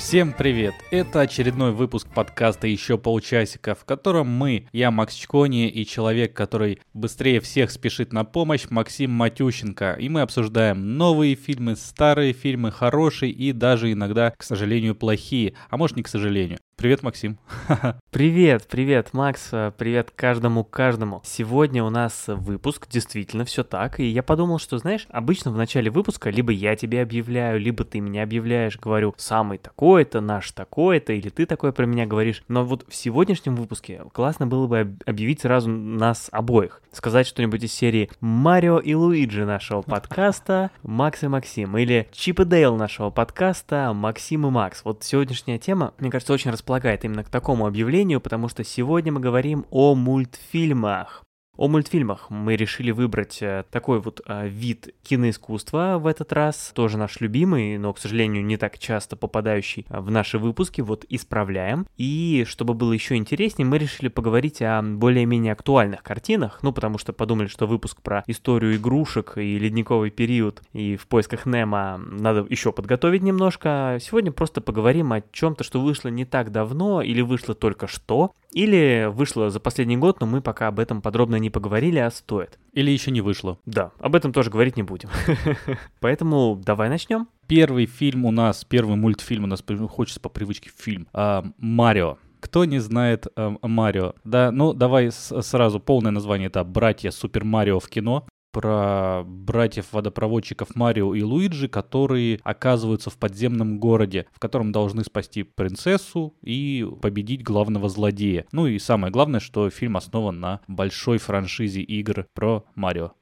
Всем привет! Это очередной выпуск подкаста «Еще полчасика», в котором мы, я Макс Чкони и человек, который быстрее всех спешит на помощь, Максим Матющенко. И мы обсуждаем новые фильмы, старые фильмы, хорошие и даже иногда, к сожалению, плохие. А может не к сожалению. Привет, Максим. Привет, привет, Макс, привет каждому, каждому. Сегодня у нас выпуск, действительно, все так, и я подумал, что, знаешь, обычно в начале выпуска либо я тебе объявляю, либо ты меня объявляешь, говорю, самый такой-то, наш такой-то, или ты такое про меня говоришь. Но вот в сегодняшнем выпуске классно было бы объявить сразу нас обоих. Сказать что-нибудь из серии «Марио и Луиджи» нашего подкаста «Макс и Максим», или «Чип и Дейл» нашего подкаста «Максим и Макс». Вот сегодняшняя тема, мне кажется, очень располагает располагает именно к такому объявлению, потому что сегодня мы говорим о мультфильмах. О мультфильмах мы решили выбрать э, такой вот э, вид киноискусства в этот раз, тоже наш любимый, но, к сожалению, не так часто попадающий в наши выпуски, вот исправляем. И чтобы было еще интереснее, мы решили поговорить о более-менее актуальных картинах, ну, потому что подумали, что выпуск про историю игрушек и ледниковый период и в поисках Немо надо еще подготовить немножко. Сегодня просто поговорим о чем-то, что вышло не так давно или вышло только что, или вышло за последний год, но мы пока об этом подробно не поговорили, а стоит. Или еще не вышло. Да, об этом тоже говорить не будем. Поэтому давай начнем. Первый фильм у нас, первый мультфильм у нас, хочется по привычке фильм, а, Марио. Кто не знает э, Марио? Да, ну давай сразу полное название это «Братья Супер Марио в кино» про братьев-водопроводчиков Марио и Луиджи, которые оказываются в подземном городе, в котором должны спасти принцессу и победить главного злодея. Ну и самое главное, что фильм основан на большой франшизе игр про Марио.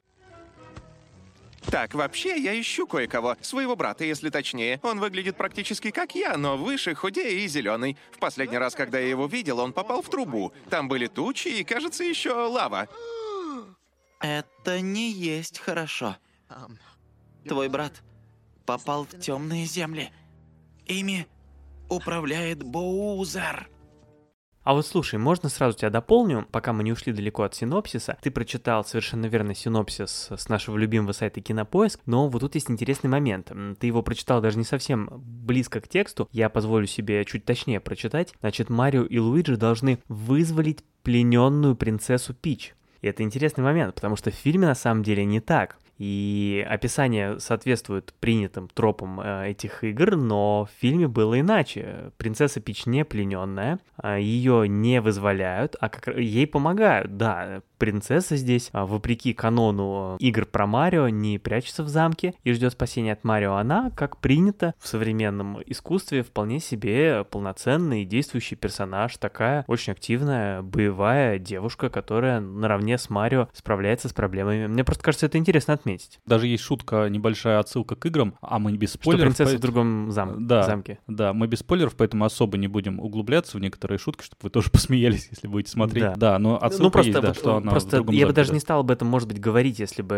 Так, вообще, я ищу кое-кого. Своего брата, если точнее. Он выглядит практически как я, но выше, худее и зеленый. В последний раз, когда я его видел, он попал в трубу. Там были тучи и, кажется, еще лава. Это не есть хорошо. Твой брат попал в темные земли. Ими управляет Боузер. А вот слушай, можно сразу тебя дополню, пока мы не ушли далеко от синопсиса. Ты прочитал совершенно верно синопсис с нашего любимого сайта Кинопоиск, но вот тут есть интересный момент. Ты его прочитал даже не совсем близко к тексту, я позволю себе чуть точнее прочитать. Значит, Марио и Луиджи должны вызволить плененную принцессу Пич. И это интересный момент, потому что в фильме на самом деле не так. И описание соответствует принятым тропам э, этих игр, но в фильме было иначе. Принцесса Пич не плененная, э, ее не вызволяют, а как ей помогают. Да, принцесса здесь, а, вопреки канону игр про Марио, не прячется в замке и ждет спасения от Марио. Она, как принято в современном искусстве, вполне себе полноценный действующий персонаж, такая очень активная, боевая девушка, которая наравне с Марио справляется с проблемами. Мне просто кажется, это интересно отметить. Даже есть шутка, небольшая отсылка к играм, а мы без спойлеров. Что принцесса по... в другом зам... да, замке. Да, мы без спойлеров, поэтому особо не будем углубляться в некоторые шутки, чтобы вы тоже посмеялись, если будете смотреть. Да, да но отсылка ну, просто есть, да, что она Просто я бы даже не стал об этом, может быть, говорить, если бы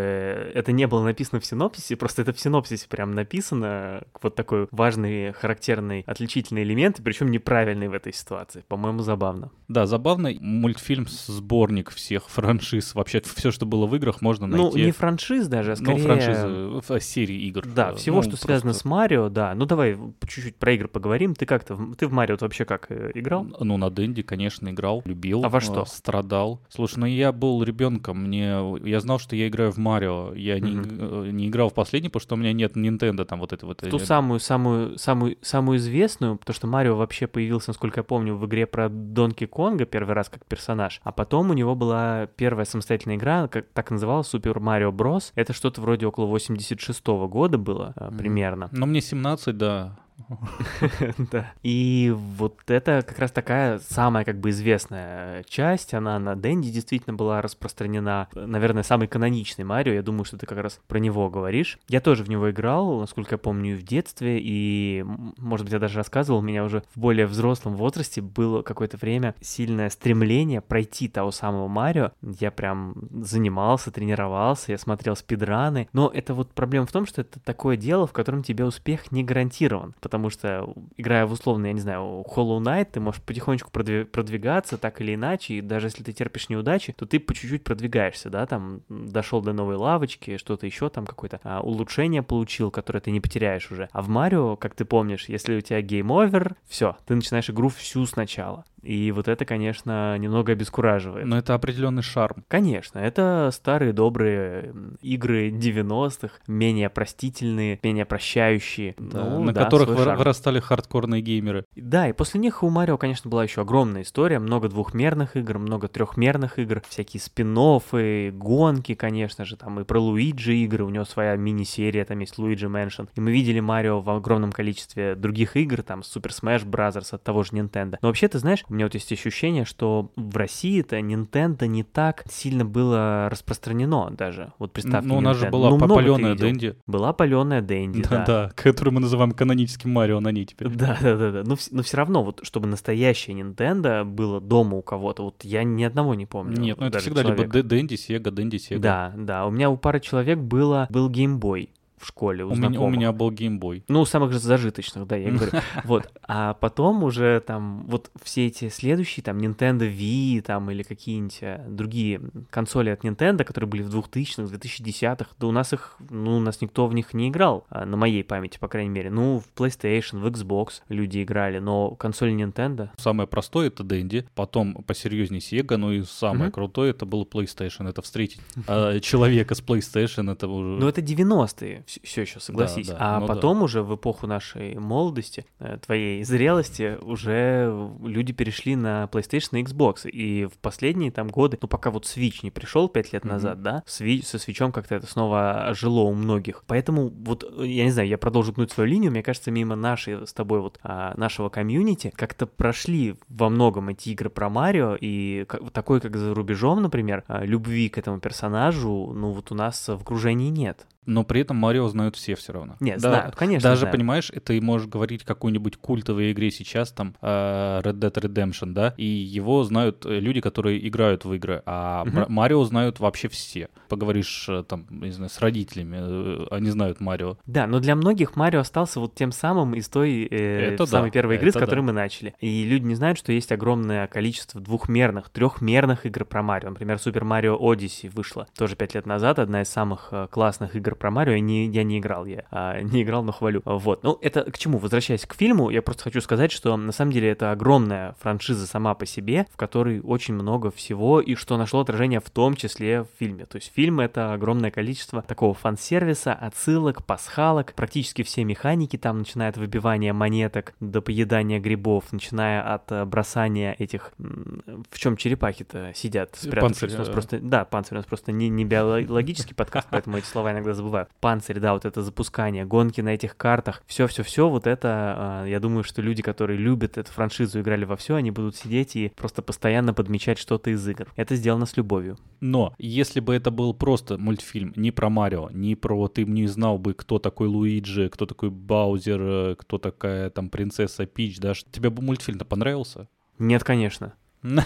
это не было написано в синопсисе, просто это в синопсисе прям написано, вот такой важный, характерный, отличительный элемент, причем неправильный в этой ситуации. По-моему, забавно. Да, забавный мультфильм, сборник всех франшиз, вообще все, что было в играх, можно ну, найти. Ну, не франшиз даже, а скорее... Ну, франшизы, серии игр. Да, всего, ну, что просто... связано с Марио, да. Ну, давай чуть-чуть про игры поговорим. Ты как-то, ты в Марио вообще как э, играл? Ну, на Дэнди, конечно, играл, любил. А во что? Страдал. Слушай, ну я был ребенком, мне я знал, что я играю в Марио. Я mm-hmm. не, не играл в последний, потому что у меня нет Nintendo там вот это вот. Ту самую, самую, самую, самую известную, потому что Марио вообще появился, насколько я помню, в игре про Донки Конга первый раз как персонаж, а потом у него была первая самостоятельная игра, как так называлась, Супер Марио Брос. Это что-то вроде около 86 -го года было mm-hmm. примерно. Но мне 17, да. Да. И вот это как раз такая самая как бы известная часть, она на Дэнди действительно была распространена, наверное, самый каноничный Марио, я думаю, что ты как раз про него говоришь. Я тоже в него играл, насколько я помню, в детстве, и, может быть, я даже рассказывал, у меня уже в более взрослом возрасте было какое-то время сильное стремление пройти того самого Марио. Я прям занимался, тренировался, я смотрел спидраны, но это вот проблема в том, что это такое дело, в котором тебе успех не гарантирован, потому что, играя в условно, я не знаю, Hollow Knight, ты можешь потихонечку продви- продвигаться так или иначе, и даже если ты терпишь неудачи, то ты по чуть-чуть продвигаешься, да, там, дошел до новой лавочки, что-то еще там, какое-то а, улучшение получил, которое ты не потеряешь уже. А в Марио, как ты помнишь, если у тебя game over, все, ты начинаешь игру всю сначала. И вот это, конечно, немного обескураживает. Но это определенный шарм. Конечно, это старые добрые игры 90-х, менее простительные, менее прощающие. Да, Ну, на да, которых шарм. вырастали хардкорные геймеры. Да, и после них у Марио, конечно, была еще огромная история, много двухмерных игр, много трехмерных игр, всякие спин гонки, конечно же, там и про Луиджи игры, у него своя мини-серия, там есть Luigi Mansion. И мы видели Марио в огромном количестве других игр, там Super Smash Bros. от того же Nintendo. Но вообще, ты знаешь, у меня вот есть ощущение, что в России-то Nintendo не так сильно было распространено даже. Вот представь, Ну, у нас же была Ну, видел. Дэнди. Была паленая Дэнди, да. Да-да, которую мы называем каноническим Марио на ней теперь. Да, да, да, да. Но, но все равно, вот чтобы настоящее Nintendo было дома у кого-то, вот я ни одного не помню. Нет, ну это всегда либо человека. Дэ- Дэнди, Сега, Дэнди, Сега. Да, да. У меня у пары человек было, был геймбой в школе, у, У меня, у меня был геймбой. Ну, у самых же зажиточных, да, я говорю. Вот. А потом уже там вот все эти следующие, там, Nintendo Wii, там, или какие-нибудь э, другие консоли от Nintendo, которые были в 2000-х, 2010-х, да у нас их, ну, у нас никто в них не играл, а, на моей памяти, по крайней мере. Ну, в PlayStation, в Xbox люди играли, но консоли Nintendo... Самое простое это Дэнди, потом посерьезнее Сега, ну и самое Мгм. крутое это было PlayStation. Это встретить а, человека с PlayStation, это уже... Ну, это 90-е, все еще, согласись. да, а ну да. потом уже в эпоху нашей молодости, э, твоей зрелости, уже люди перешли на PlayStation и Xbox. И в последние там годы, ну, пока вот Switch не пришел 5 лет назад, да, Swi- со свечом как-то это снова ожило у многих. Поэтому вот, э, я не знаю, я продолжу гнуть свою линию, мне кажется, мимо нашей с тобой вот а, нашего комьюнити как-то прошли во многом эти игры про Марио, и такой, как за рубежом, например, а, любви к этому персонажу, ну, вот у нас в окружении нет. Но при этом Марио знают все все равно. Нет, Да, знают, конечно, Даже, знают. понимаешь, ты можешь говорить какой-нибудь культовой игре сейчас, там, э, Red Dead Redemption, да, и его знают э, люди, которые играют в игры, а. Ма- Марио знают вообще все. Поговоришь, э, там, не знаю, с родителями, э, они знают Марио. Да, но для многих Марио остался вот тем самым из той э, Это самой да, первой игры, с это которой да. мы начали. И люди не знают, что есть огромное количество двухмерных, трехмерных игр про Марио. Например, Супер Марио Odyssey вышла тоже пять лет назад, одна из самых классных игр про Марио. Я не, я не играл, я а, не играл, но хвалю. Вот. Ну, это к чему? Возвращаясь к фильму, я просто хочу сказать, что на самом деле это огромная франшиза сама по себе, в которой очень много всего, и что нашло отражение в том числе в фильме. То есть фильм — это огромное количество такого фан-сервиса, отсылок, пасхалок, практически все механики там, начиная от выбивания монеток до поедания грибов, начиная от э, бросания этих... В чем черепахи-то сидят? спрятавшись? Панцирь, У нас э. просто... Да, панцирь, у нас просто не, не биологический подкаст, поэтому эти слова иногда забываю. Панцирь, да, вот это запускание, гонки на этих картах, все-все-все, вот это, э, я думаю, что люди, которые любят эту франшизу, играли во все, они будут сидеть и просто постоянно подмечать что-то из игр. Это сделано с любовью. Но если бы это был просто мультфильм, не про Марио, не про ты не знал бы, кто такой Луиджи, кто такой Баузер, э, кто такая там принцесса Пич, да, тебе бы мультфильм-то понравился? Нет, конечно. Ну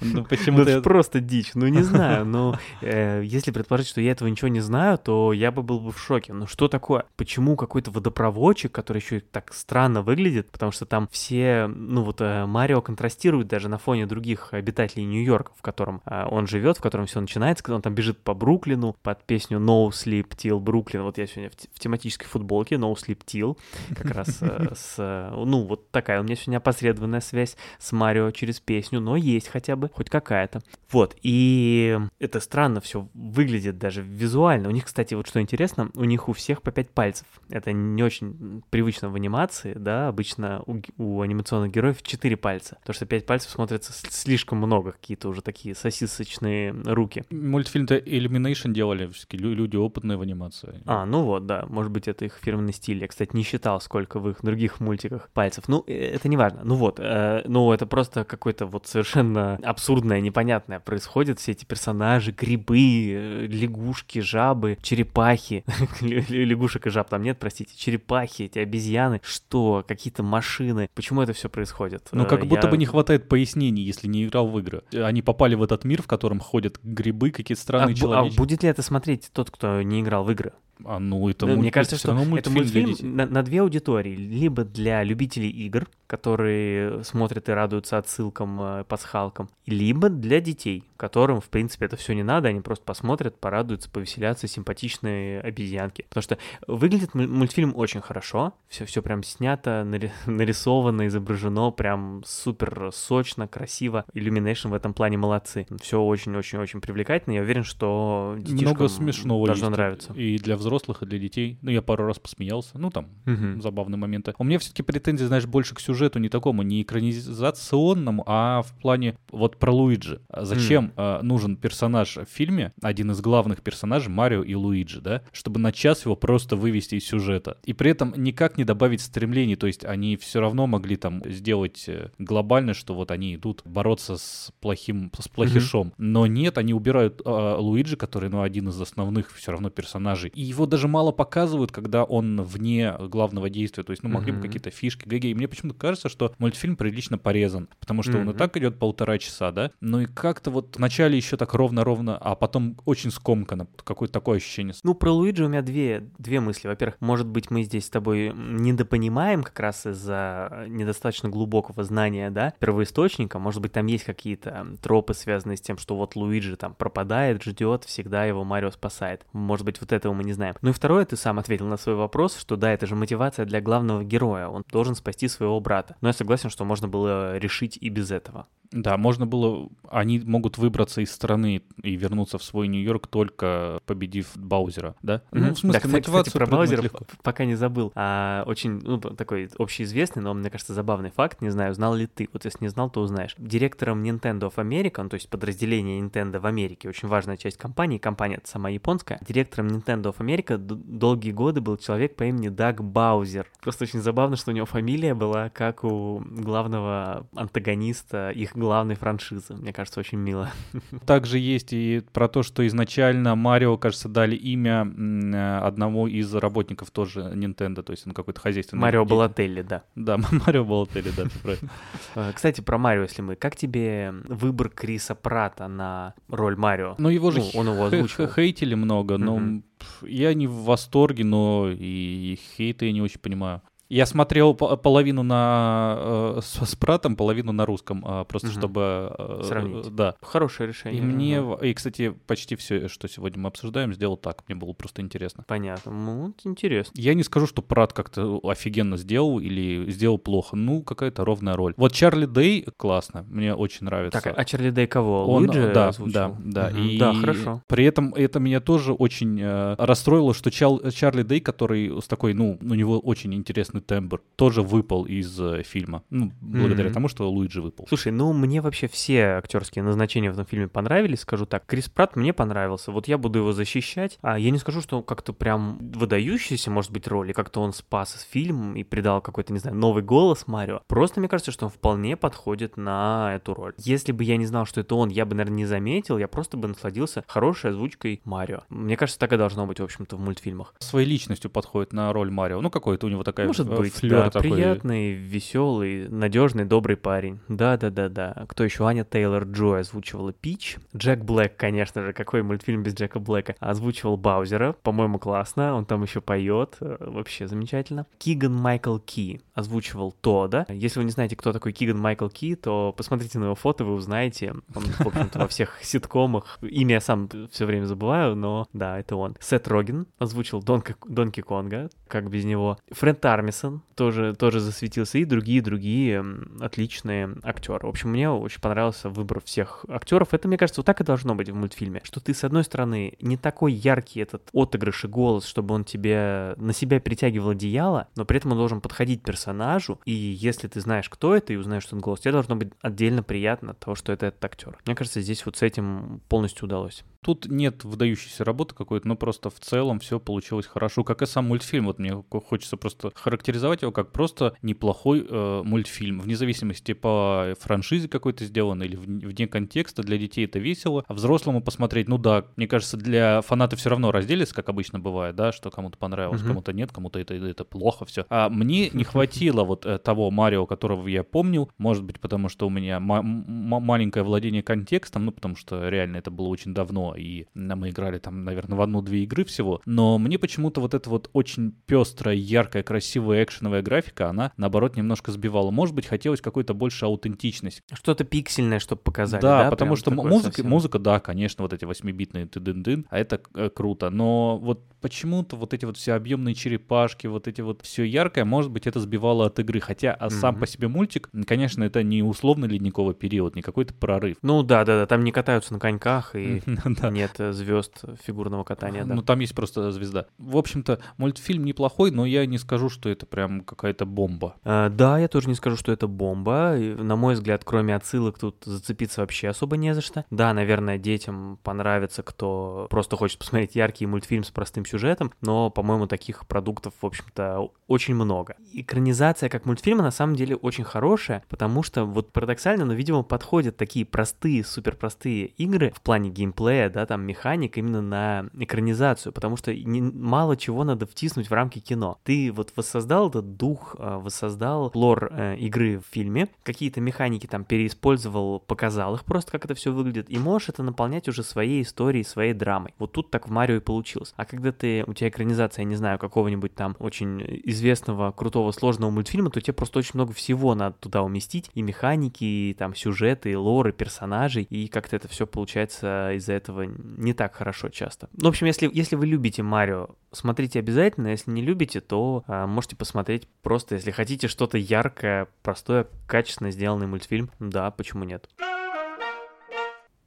Ну, почему это ж ты... просто дичь. Ну, не знаю. Но э, если предположить, что я этого ничего не знаю, то я бы был бы в шоке. Ну, что такое? Почему какой-то водопроводчик, который еще и так странно выглядит, потому что там все, ну, вот э, Марио контрастирует даже на фоне других обитателей Нью-Йорка, в котором э, он живет, в котором все начинается, когда он там бежит по Бруклину под песню No Sleep Till Brooklyn. Вот я сегодня в, те- в тематической футболке No Sleep Till, как раз с, ну, вот такая у меня сегодня опосредованная связь с Марио через песню, но есть хотя бы хоть какая-то. Вот, и это странно все выглядит даже визуально. У них, кстати, вот что интересно, у них у всех по пять пальцев. Это не очень привычно в анимации, да, обычно у, у анимационных героев четыре пальца. То, что пять пальцев смотрится слишком много, какие-то уже такие сосисочные руки. Мультфильм-то Elimination делали, люди опытные в анимации. А, ну вот, да, может быть, это их фирменный стиль. Я, кстати, не считал, сколько в их других мультиках пальцев. Ну, э, это не важно. Ну вот, э, ну это просто какое-то вот совершенно абсурдное, непонятное происходит. Все эти персонажи, грибы, э, лягушки, жабы, черепахи. Лягушек и жаб там нет, простите. Черепахи, эти обезьяны. Что? Какие-то машины. Почему это все происходит? Ну, Э, как будто я- бы не хватает пояснений, если не играл в игры. Они попали в этот мир, в котором ходят грибы, какие-то А, странные а человечки. будет ли это смотреть тот, кто не играл в игры? А ну, это Ну, мульт- Мне кажется, что это мультфильм для мультфильм на, на две аудитории. Либо для любителей игр, которые смотрят и радуются отсылкам, э, пасхалкам, либо для детей, которым, в принципе, это все не надо, они просто посмотрят, порадуются, повеселятся, симпатичные обезьянки. Потому что выглядит муль- мультфильм очень хорошо, все, все прям снято, нари- нарисовано, изображено, прям супер сочно, красиво. Illumination в этом плане молодцы. Все очень-очень-очень привлекательно. Я уверен, что детишкам Много смешного должно есть. нравиться. И для взрослых, и для детей. Ну, я пару раз посмеялся. Ну, там, Мгм. забавные моменты. У меня все-таки претензии, знаешь, больше к сюжету, не такому, не экранизационному, а в плане вот про Луиджи. Зачем э, нужен персонаж в фильме, один из главных персонажей, Марио и Луиджи, да, чтобы на час его просто вывести из сюжета. И при этом никак не добавить стремлений, то есть они все равно могли там сделать э, глобально, что вот они идут бороться с плохим, с плохишом. Но нет, они убирают э, Луиджи, который, ну, один из основных все равно персонажей. И его даже мало показывают, когда он вне главного действия. То есть, ну, могли бы Мгм. какие-то фишки, ГГ. И мне почему-то кажется, что мультфильм прилично порезан. Потому что он и так идет полтора часа, да? Ну и как-то вот вначале еще так ровно-ровно, а потом очень скомканно. Какое-то такое ощущение. Ну, про Луиджи у меня две, две мысли. Во-первых, может быть, мы здесь с тобой недопонимаем как раз из-за недостаточно глубокого знания, да, первоисточника. Может быть, там есть какие-то тропы, связанные с тем, что вот Луиджи там пропадает, ждет, всегда его Марио спасает. Может быть, вот этого мы не знаем. Ну и второе, ты сам ответил на свой вопрос, что да, это же мотивация для главного героя. Он должен спасти своего брата. Но я согласен, что можно было решить и без этого. Да, можно было... Они могут выбраться из страны и вернуться в свой Нью-Йорк, только победив Баузера, да? Ну, в смысле, Да, мотивацию кстати, про Баузера легко. пока не забыл. А, очень, ну, такой общеизвестный, но, мне кажется, забавный факт. Не знаю, знал ли ты. Вот если не знал, то узнаешь. Директором Nintendo of America, ну, то есть подразделение Nintendo в Америке, очень важная часть компании, компания сама японская. Директором Nintendo of America долгие годы был человек по имени Даг Баузер. Просто очень забавно, что у него фамилия была как у главного антагониста их главной франшизы. Мне кажется, очень мило. Также есть и про то, что изначально Марио, кажется, дали имя э, одному из работников тоже Nintendo, то есть он какой-то хозяйственный. Марио деятель. Балотелли, да. Да, Марио Балотелли, да, ты правильно. Э, Кстати, про Марио, если мы. Как тебе выбор Криса Прата на роль Марио? Ну, его же Ну, он его хе- хейтили много, но я не в восторге, но и, и хейта я не очень понимаю. Я смотрел по- половину на э, с, с Пратом, половину на русском, а, просто Мгм. чтобы... э, Сравнить. Да. Хорошее решение. И мне, в- и, кстати, почти все, что сегодня мы обсуждаем, сделал так. Мне было просто интересно. Понятно. Ну, вот интересно. Я не скажу, что Прат как-то офигенно сделал или сделал плохо. Ну, какая-то ровная роль. Вот Чарли Дэй классно, мне очень нравится. Так, а Чарли Дэй кого? Он, Луиджи да, озвучил? да, да. Мгм. И Да, хорошо. При этом это меня тоже очень э, расстроило, что Чал- Чарли Дэй, который с такой, ну, у него очень интересный тембр, тоже выпал из э, фильма. Ну, благодаря Мгм. тому, что Луиджи выпал. Слушай, ну мне вообще все актерские назначения в этом фильме понравились, скажу так. Крис Пратт мне понравился, вот я буду его защищать. А я не скажу, что он как-то прям выдающийся, может быть, роль, и как-то он спас фильм и придал какой-то, не знаю, новый голос Марио. Просто мне кажется, что он вполне подходит на эту роль. Если бы я не знал, что это он, я бы, наверное, не заметил, я просто бы насладился хорошей озвучкой Марио. Мне кажется, так и должно быть, в общем-то, в мультфильмах. Своей личностью подходит на роль Марио. Ну, какой-то у него такая Может э, быть, флёр да, такой. приятный, веселый, надежный, добрый парень. Да-да-да-да. Кто еще? Аня Тейлор Джой озвучивала Пич. Джек Блэк, конечно же, какой мультфильм без Джека Блэка. Озвучивал Баузера, по-моему, классно. Он там еще поет, э, вообще замечательно. Киган Майкл Ки озвучивал Тода. Если вы не знаете, кто такой Киган Майкл Ки, то посмотрите на его фото, вы узнаете. Он, в общем-то, во всех ситкомах. Имя я сам все время забываю, но да, это он. Сет Роген озвучил Донка, Донки Конга, как без него. Фред Армисон тоже, тоже засветился, и другие-другие отличные актеры. В общем, мне очень понравился выбор всех актеров. Это, мне кажется, вот так и должно быть в мультфильме. Что ты, с одной стороны, не такой яркий этот отыгрыш и голос, чтобы он тебе на себя притягивал одеяло, но при этом он должен подходить персонажу, и если ты знаешь, кто это, и узнаешь, что он голос, тебе должно быть отдельно приятно от того, что это этот актер. Мне кажется, здесь вот с этим полностью удалось. Тут нет выдающейся работы какой-то, но просто в целом все получилось хорошо, как и сам мультфильм. Вот мне хочется просто характеризовать его как просто неплохой э, мультфильм, вне зависимости по франшизе какой-то сделан или вне, контекста. Для детей это весело, а взрослому посмотреть, ну да, мне кажется, для фанатов все равно разделись, как обычно бывает, да, что кому-то понравилось, Мгм. кому-то нет, кому-то это, это плохо все. А мне не хватило вот э, того Марио, которого я помнил, может быть, потому что у меня маленькое владение контекстом, ну потому что реально это было очень давно, и мы играли там, наверное, в одну-две игры всего, но мне почему-то вот эта вот очень пестрая, яркая, красивая экшеновая графика, она, наоборот, немножко сбивала. Может быть, хотелось какой-то больше аутентичности. Что-то пиксельное, чтобы показать. Да, да потому что музыка, совсем. музыка, да, конечно, вот эти восьмибитные ты дын дын а это э, круто. Но вот почему-то вот эти вот все объемные черепашки, вот эти вот все яркое, может быть, это сбивало от игры. Хотя а сам Мгм. по себе мультик, конечно, это не условный ледниковый период, не какой-то прорыв. Ну да, да, да, там не катаются на коньках и Да. нет звезд фигурного катания, да. Ну, там есть просто звезда. В общем-то, мультфильм неплохой, но я не скажу, что это прям какая-то бомба. А, Да, я тоже не скажу, что это бомба. И, На мой взгляд, кроме отсылок, тут зацепиться вообще особо не за что. Да, наверное, детям понравится, кто просто хочет посмотреть яркий мультфильм с простым сюжетом, но, по-моему, таких продуктов, в общем-то, очень много. Экранизация как мультфильма на самом деле очень хорошая, потому что, вот парадоксально, но, видимо, подходят такие простые, суперпростые игры в плане геймплея, да, там, механик именно на экранизацию, потому что не- мало чего надо втиснуть в рамки кино. Ты вот воссоздал этот дух, э, воссоздал лор э, игры в фильме, какие-то механики там переиспользовал, показал их просто, как это все выглядит, и можешь это наполнять уже своей историей, своей драмой. Вот тут так в Марио и получилось. А когда ты, у тебя экранизация, я не знаю, какого-нибудь там очень известного, крутого, сложного мультфильма, то тебе просто очень много всего надо туда уместить, и механики, и там сюжеты, и лоры, персонажей, и как-то это все получается из-за этого не так хорошо часто. Ну, в общем, если, если вы любите Марио, смотрите обязательно, если не любите, то а, можете посмотреть просто, если хотите что-то яркое, простое, качественно сделанный мультфильм, да, почему нет.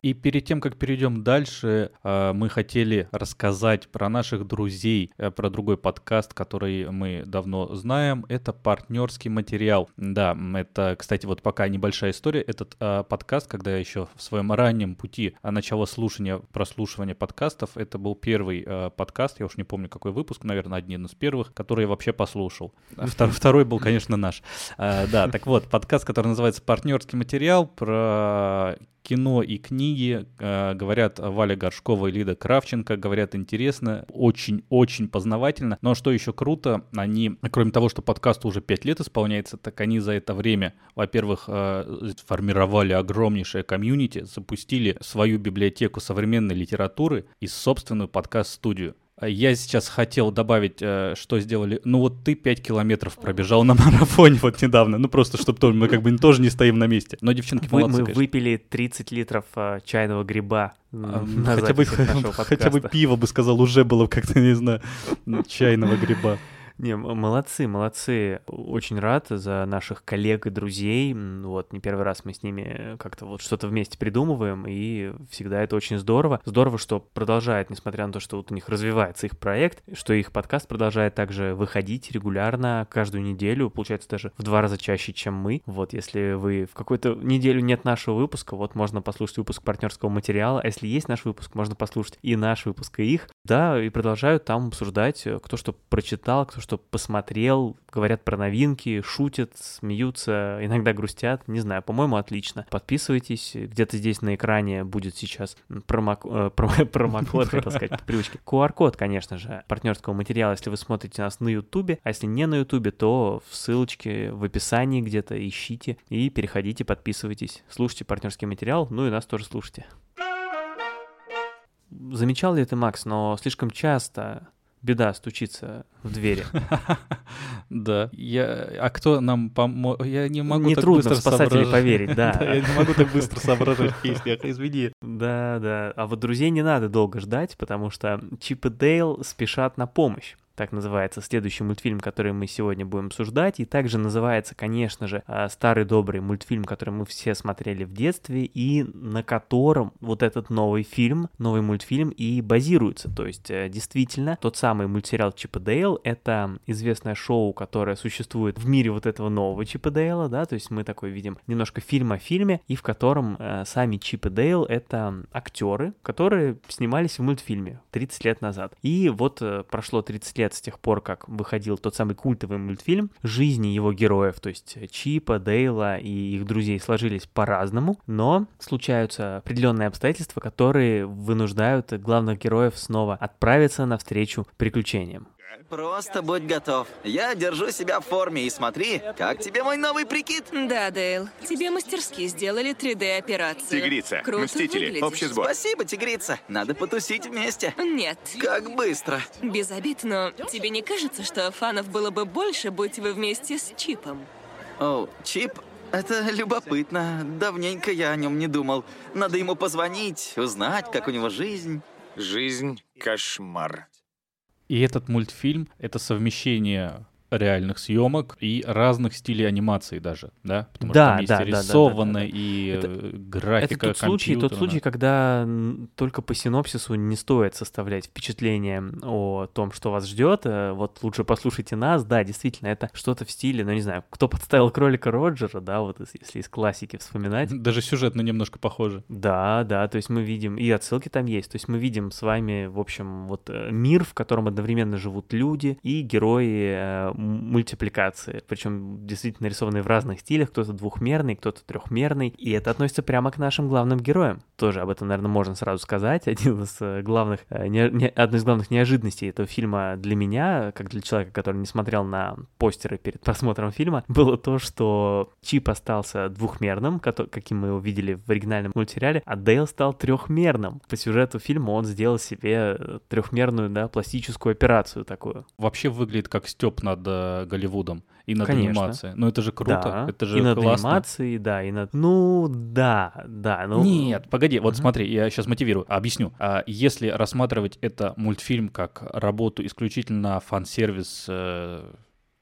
И перед тем, как перейдем дальше, э, мы хотели рассказать про наших друзей, э, про другой подкаст, который мы давно знаем. Это партнерский материал. Да, это, кстати, вот пока небольшая история. Этот э, подкаст, когда я еще в своем раннем пути начала слушания, прослушивания подкастов, это был первый подкаст, я уж не помню какой выпуск, наверное, один из первых, который я вообще послушал. А втор- Второй был, конечно, наш. Да, так вот, подкаст, который называется «Партнерский материал» про кино и книги. Э, говорят Валя Горшкова и Лида Кравченко. Говорят интересно, очень-очень познавательно. Но что еще круто, они, кроме того, что подкасту уже 5 лет исполняется, так они за это время, во-первых, э, формировали огромнейшее комьюнити, запустили свою библиотеку современной литературы и собственную подкаст-студию. А Я сейчас хотел добавить, э, что сделали. Ну вот ты 5 километров пробежал на марафоне вот недавно. Ну просто, чтобы мы как бы тоже не стоим на месте. Но девчонки Вы- молодцы, мы конечно. выпили 30 литров а, чайного гриба А, на хотя бы, хотя бы пиво бы сказал, уже было как-то, не знаю, чайного гриба. Не, молодцы, молодцы. Очень рад за наших коллег и друзей. Вот, не первый раз мы с ними как-то вот что-то вместе придумываем, и всегда это очень здорово. Здорово, что продолжает, несмотря на то, что вот у них развивается их проект, что их подкаст продолжает также выходить регулярно, каждую неделю, получается даже в два раза чаще, чем мы. Вот, если вы в какую-то неделю нет нашего выпуска, вот можно послушать выпуск партнерского материала, а если есть наш выпуск, можно послушать и наш выпуск, и их. Да, и продолжают там обсуждать, э, кто что прочитал, кто что посмотрел, говорят про новинки, шутят, смеются, иногда грустят, не знаю, по-моему, отлично. Подписывайтесь, где-то здесь на экране будет сейчас промок... э, промо- промокод, хотел сказать, по привычке. QR-код, конечно же, партнерского материала, если вы смотрите нас на Ютубе, а если не на Ютубе, то в ссылочке в описании где-то ищите и переходите, подписывайтесь, слушайте партнерский материал, ну и нас тоже слушайте. Замечал ли ты, Макс, но слишком часто беда стучится в двери. Да. Я... А кто нам поможет? Я не могу так Нетрудно быстро спасателей соображать. поверить, да. Я не могу так быстро соображать в песнях, извини. Да, да. А вот друзей не надо долго ждать, потому что Чип и Дейл спешат на помощь. Так называется следующий мультфильм, который мы сегодня будем обсуждать. И также называется, конечно же, а, старый добрый мультфильм, который мы все смотрели в детстве, и на котором вот этот новый фильм, новый мультфильм и базируется. То есть, э, действительно, тот самый мультсериал Чип и Дейл — это известное шоу, которое существует в мире вот этого нового Чип и Дейла, да, то есть мы такой видим немножко фильм о фильме, и в котором э, сами Чип и Дейл — это актеры, которые снимались в мультфильме 30 лет назад. И вот э, прошло 30 лет с тех пор, как выходил тот самый культовый мультфильм, жизни его героев, то есть Чипа, Дейла и их друзей сложились по-разному, но случаются определенные обстоятельства, которые вынуждают главных героев снова отправиться навстречу приключениям. Просто будь готов. Я держу себя в форме и смотри, как тебе мой новый прикид? Да, Дейл, тебе мастерски сделали 3D-операцию. Тигрица, Круто Мстители, выглядишь. общий сбор. Спасибо, тигрица. Надо потусить вместе. Нет, Как быстро. без обид, но тебе не кажется, что фанов было бы больше, будь вы вместе с Чипом? О, Чип, это любопытно. Давненько я о нем не думал. Надо ему позвонить, узнать, как у него жизнь. Жизнь — кошмар. И этот мультфильм — это совмещение реальных съемок и разных стилей анимации даже, да? Потому Да, что там есть да, и да, да, да, да, да. и Это- э, графика Это тот случай, тот случай, когда только по синопсису не стоит составлять впечатление о том, что вас ждет. Э, Вот лучше послушайте нас. Да, действительно, это что-то в стиле, ну не знаю, кто подставил кролика Роджера, да, вот если из классики вспоминать. Даже сюжетно немножко похоже. Да, да, то есть мы видим, и отсылки там есть, то есть мы видим с вами, в общем, вот э, мир, в котором одновременно живут люди и герои мультипликации, причем действительно нарисованные в разных стилях, кто-то двухмерный, кто-то трехмерный, и это относится прямо к нашим главным героям. Тоже об этом, наверное, можно сразу сказать. Один из э, главных, э, не- не- одной из главных неожиданностей этого фильма для меня, как для человека, который не смотрел на постеры перед просмотром фильма, было то, что Чип остался двухмерным, каким мы его видели в оригинальном мультсериале, а Дейл стал трехмерным. По сюжету фильма он сделал себе трехмерную, да, пластическую операцию такую. Вообще выглядит как степ над э, Голливудом и над Конечно. анимацией. Но это же круто, Да, это же и над классно. анимацией, да, и над... Ну, да, да, ну... Нет, погоди, вот Мгм. смотри, я сейчас мотивирую, объясню. А, Если рассматривать это мультфильм как работу исключительно фан-сервис э,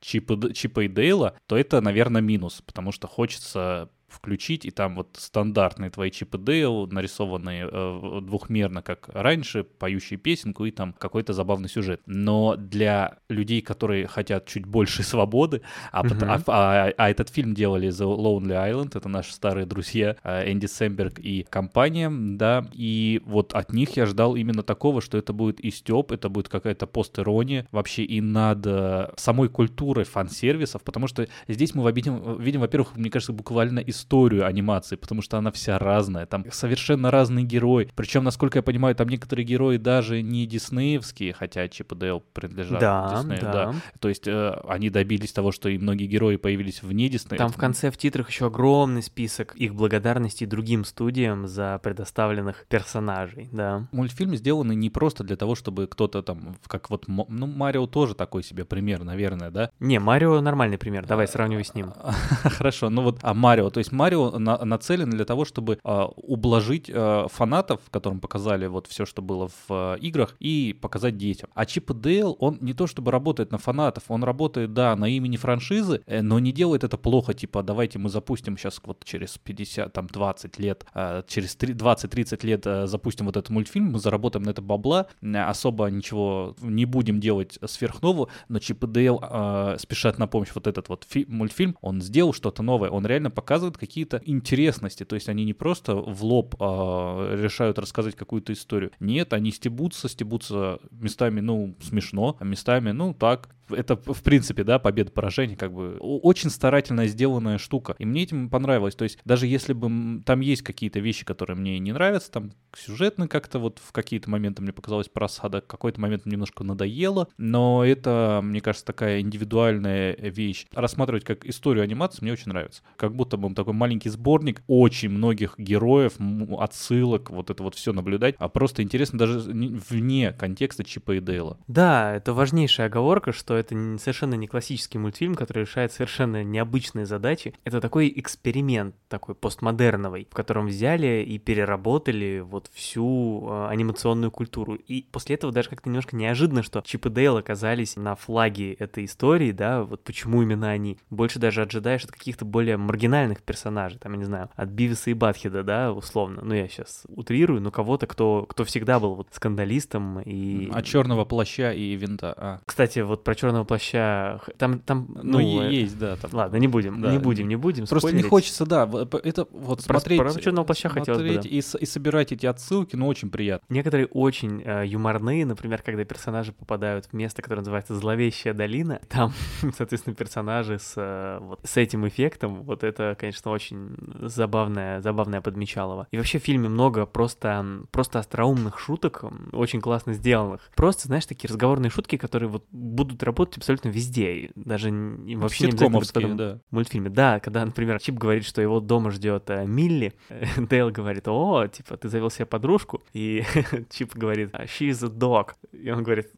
Чипа, Чипа и Дейла, то это, наверное, минус, потому что хочется включить, и там вот стандартные твои Чип и Дейл, нарисованные э, двухмерно, как раньше, поющие песенку, и там какой-то забавный сюжет. Но для людей, которые хотят чуть больше свободы, а, Мгм. а- а- а этот фильм делали The Lonely Island, это наши старые друзья э, Энди Сэмберг и компания, да, и вот от них я ждал именно такого, что это будет и стёб, это будет какая-то постерония вообще и над э, самой культурой фан-сервисов, потому что здесь мы видим, видим, во-первых, мне кажется, буквально историю анимации, потому что она вся разная, там совершенно разный герой, причем, насколько я понимаю, там некоторые герои даже не диснеевские, хотя Чип и Дейл принадлежат Да, Диснею, да. то есть э, они добились того, что и многие герои появились вне Диснея. Там в конце в титрах еще огромный список их благодарностей другим студиям за предоставленных персонажей, да. Мультфильм сделаны не просто для того, чтобы кто-то там, как вот, ну, Марио тоже такой себе пример, наверное, да? Не, Марио нормальный пример, давай сравнивай с ним. Хорошо, ну вот, а Марио, то есть Марио на- нацелен для того, чтобы а, ублажить а, фанатов, которым показали вот все, что было в а, играх, и показать детям. А Чип Дейл, он не то чтобы работает на фанатов, он работает, да, на имени франшизы, э, но не делает это плохо, типа, давайте мы запустим сейчас вот через 50, там, 20 лет, а, через три- 20-30 лет а, запустим вот этот мультфильм, мы заработаем на это бабла, э, особо ничего не будем делать сверхнового, но Чип и Дейл а, спешат на помощь. Вот этот вот фи- мультфильм, он сделал что-то новое, он реально показывает какие-то интересности, то есть они не просто в лоб а, решают рассказать какую-то историю. Нет, они стебутся, стебутся местами, ну, смешно, а местами, ну, так, это, в принципе, да, победа, поражение, как бы очень старательно сделанная штука. И мне этим понравилось. То есть даже если бы там есть какие-то вещи, которые мне не нравятся, там сюжетно как-то вот в какие-то моменты мне показалось просада, какой-то момент немножко надоело, но это, мне кажется, такая индивидуальная вещь. Рассматривать как историю анимации мне очень нравится. Как будто бы такой маленький сборник очень многих героев, отсылок, вот это вот все наблюдать, а просто интересно даже не- вне контекста Чипа и Дейла. Да, это важнейшая оговорка, что это совершенно не классический мультфильм, который решает совершенно необычные задачи. Это такой эксперимент, такой постмодерновый, в котором взяли и переработали вот всю э, анимационную культуру. И после этого даже как-то немножко неожиданно, что Чип и Дейл оказались на флаге этой истории, да, вот почему именно они. Больше даже ожидаешь от каких-то более маргинальных персонажей, там, я не знаю, от Бивиса и Батхеда, да, условно. Ну, я сейчас утрирую, но кого-то, кто, кто всегда был вот скандалистом и... От черного плаща и винта. А. Кстати, вот про черного плаща. Там, там, Ну, ну, э, есть, да. Там. Ладно, не будем, Да. не будем, не будем. Просто не спойлерить. хочется, да, это вот Про- смотреть, про «Чёрного плаща» хотелось бы, смотреть да. и, и собирать эти отсылки, ну, очень приятно. Некоторые очень э, юморные, например, когда персонажи попадают в место, которое называется «Зловещая долина», там, соответственно, персонажи с, э, вот, с этим эффектом, вот это, конечно, очень забавное, забавное подмечалово. И вообще в фильме много просто, просто остроумных шуток, очень классно сделанных. Просто, знаешь, такие разговорные шутки, которые вот будут работать абсолютно везде, даже вообще не обязательно в этом да. мультфильме. Да, когда, например, Чип говорит, что его дома ждет э, Милли, Дейл говорит, о, типа, ты завел себе подружку, и Чип говорит, she's a dog, и он говорит, «М,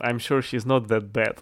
I'm sure she's not that bad.